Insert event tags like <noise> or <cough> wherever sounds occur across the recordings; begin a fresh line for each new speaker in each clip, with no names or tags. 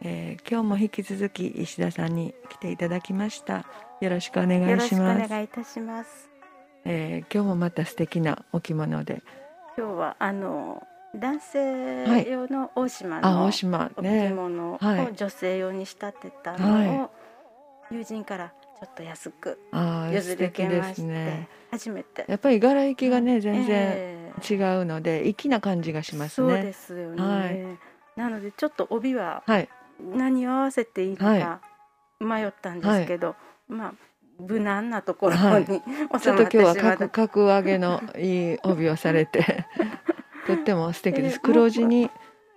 えー、今日も引き続き石田さんに来ていただきました。よろしくお願いします。
お願いいたします、
えー、今日もまた素敵なお着物で。
今日はあの男性用の大島のお着物を女性用に仕立てたのを友人からちょっと安く譲り受けまして、ね、初めて。
やっぱり柄行きがね全然違うので、粋な感じがしますね。
そうですよね、はい、なのでちょっと帯は何を合わせていいのか迷ったんですけど、はい、まあ無難なところに、はい、<laughs>
ちょっと今日は角角上げのいい帯をされて <laughs> とっても素敵です。黒地に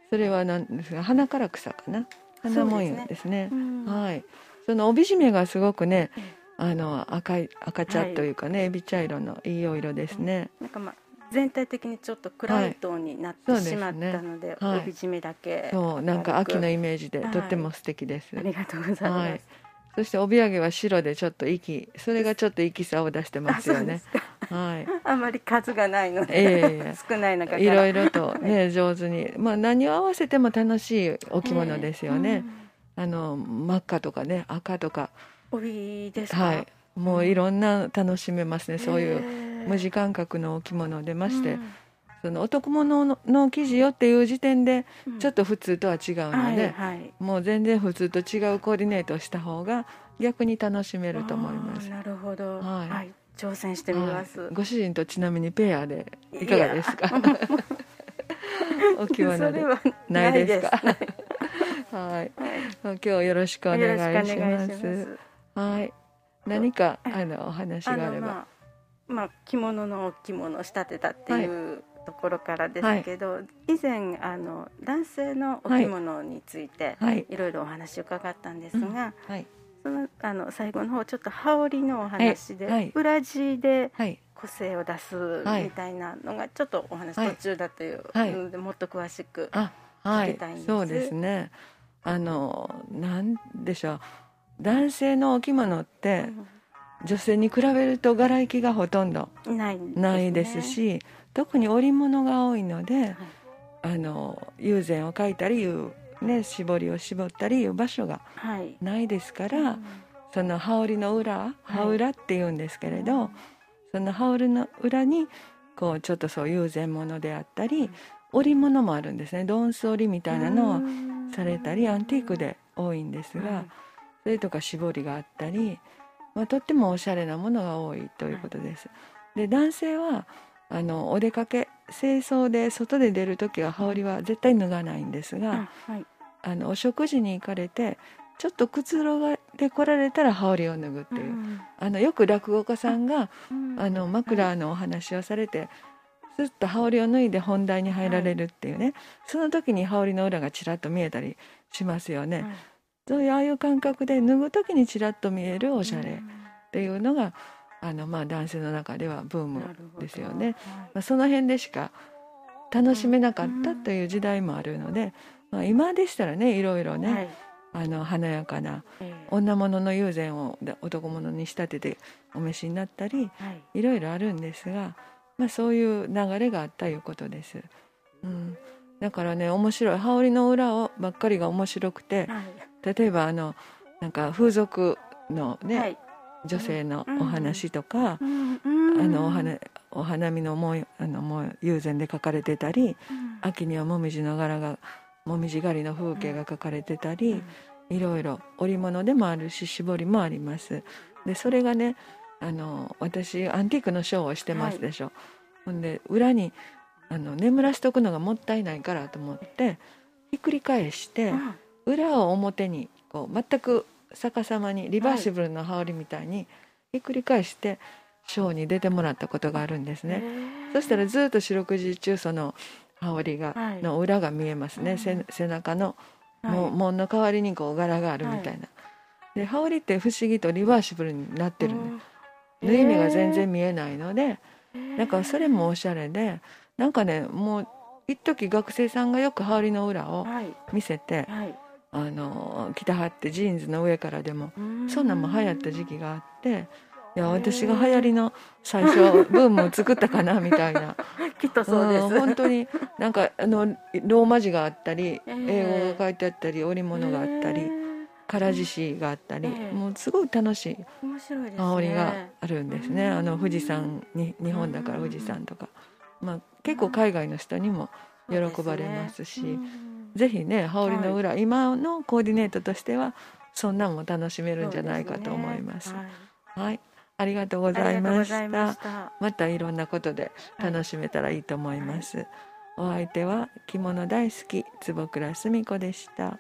それはなんですが花から草かな？花模様ですね。すね。はい。その帯締めがすごくね、あの赤い赤茶というかね、はい、エビ茶色のいいお色ですね。
なんかまあ全体的にちょっと暗いトーンになってしまったので、はい、帯締めだけ、
そうなんか秋のイメージでとっても素敵です。
ありがとうございます。
そして帯揚げは白でちょっと息それがちょっと息さを出してますよね。
はい。あまり数がないので、えー、少ない中い
ろいろとね上手にまあ何を合わせても楽しいお着物ですよね。えーうん、あの真っ赤とかね赤とか。
帯です
はい。もういろんな楽しめますね。そういう無地感覚のお着物でまして。うん。その男物の生地よっていう時点でちょっと普通とは違うので、はいはい、もう全然普通と違うコーディネートをした方が逆に楽しめると思います。
なるほど、はい、はい、挑戦してみます、
ご主人とちなみにペアでいかがですか？<laughs> お着物でないです。か？はい、今日よろしくお願いします。はい。何か、あのお話があれば、まあ、
まあ、着物の着物を仕立てたっていうところからですけど、はい、以前あの男性のお着物について、はい、いろいろお話を伺ったんですが、はい、そのあの最後の方ちょっと羽織のお話で、はい、裏地で個性を出すみたいなのがちょっとお話途中だというので、もっと詳しく聞きたいんです。
そうですね。あのなんでしょう。男性のお着物って、うん女性に比べると柄行きがほとんどないですし、特に織物が多いので、はい、あの友禅を描いたりいう、ね、絞りを絞ったりいう場所がないですから、はいその羽織の裏羽裏っていうんですけれど、その羽織の裏にこうちょっとそう友禅物であったり、織物もあるんですね。ドンス織りみたいなのをされたりアンティークで多いんですが、それとか絞りがあったり。まあ、とってもおしゃれなものが多いということです。で男性はあのお出かけ清掃で外で出る時は羽織は絶対脱がないんですが、はい、あのお食事に行かれてちょっとくつろがで来られたら羽織を脱ぐっていう、うん、あのよく落語家さんが、うん、あの枕のお話をされて、すっと羽織を脱いで本題に入られるっていうね、はい、その時に羽織の裏がちらっと見えたりしますよね。はいそういうああいう感覚で脱ぐ時にちらっと見えるおしゃれっていうのが、あのまあ男性の中ではブームですよね。まあ、その辺でしか楽しめなかったという時代もあるので、まあ、今でしたらねいろいろね、はい、あの華やかな女物の友禅を男物に仕立ててお召しになったり、はい、いろいろあるんですが、まあ、そういう流れがあったいうことです。うん、だからね面白い。羽織の裏をばっかりが面白くて、はい、例えばあのなんか風俗のね、はい、女性のお話とか、うん、あのお花お花見のもあのもう友禅で描かれてたり、うん、秋にはもみじの柄がもみじ狩りの風景が描かれてたり、いろいろ織物でもあるし絞りもあります。でそれがねあの私アンティークのショーをしてますでしょ。はい、ほんで裏にあの眠らしとくのがもったいないからと思ってひっくり返して裏を表にこう全く逆さまにリバーシブルの羽織みたいにひっくり返してショーに出てもらったことがあるんですね。そしたらずっと四六時中その羽織が、の裏が見えますね、背中の、門の代わりにこう柄があるみたいな。で羽織って不思議とリバーシブルになってるね、縫い目が全然見えないので、なんかそれもおしゃれでなんかねもう一時学生さんがよく羽織の裏を見せて、はいはい、あの着たはってジーンズの上からでもそんなんも流行った時期があっていや私が流行りの最初ブームを作ったかなみたいな。<laughs>
きっとそうです、
うん、本当になんかあのローマ字があったり、英語が書いてあったり織物があったり。唐獅子があったり、もうすごい楽しい香りがあるんですね。あの富士山に日本だから富士山とか、まあ結構海外の人にも喜ばれますし、ね、ぜひね羽織の裏、はい、今のコーディネートとしてはそんなんも楽しめるんじゃないかと思います。すね、はい、はいありがとうございました。またいろんなことで楽しめたらいいと思います、はい、お相手は着物大好き坪倉澄子でした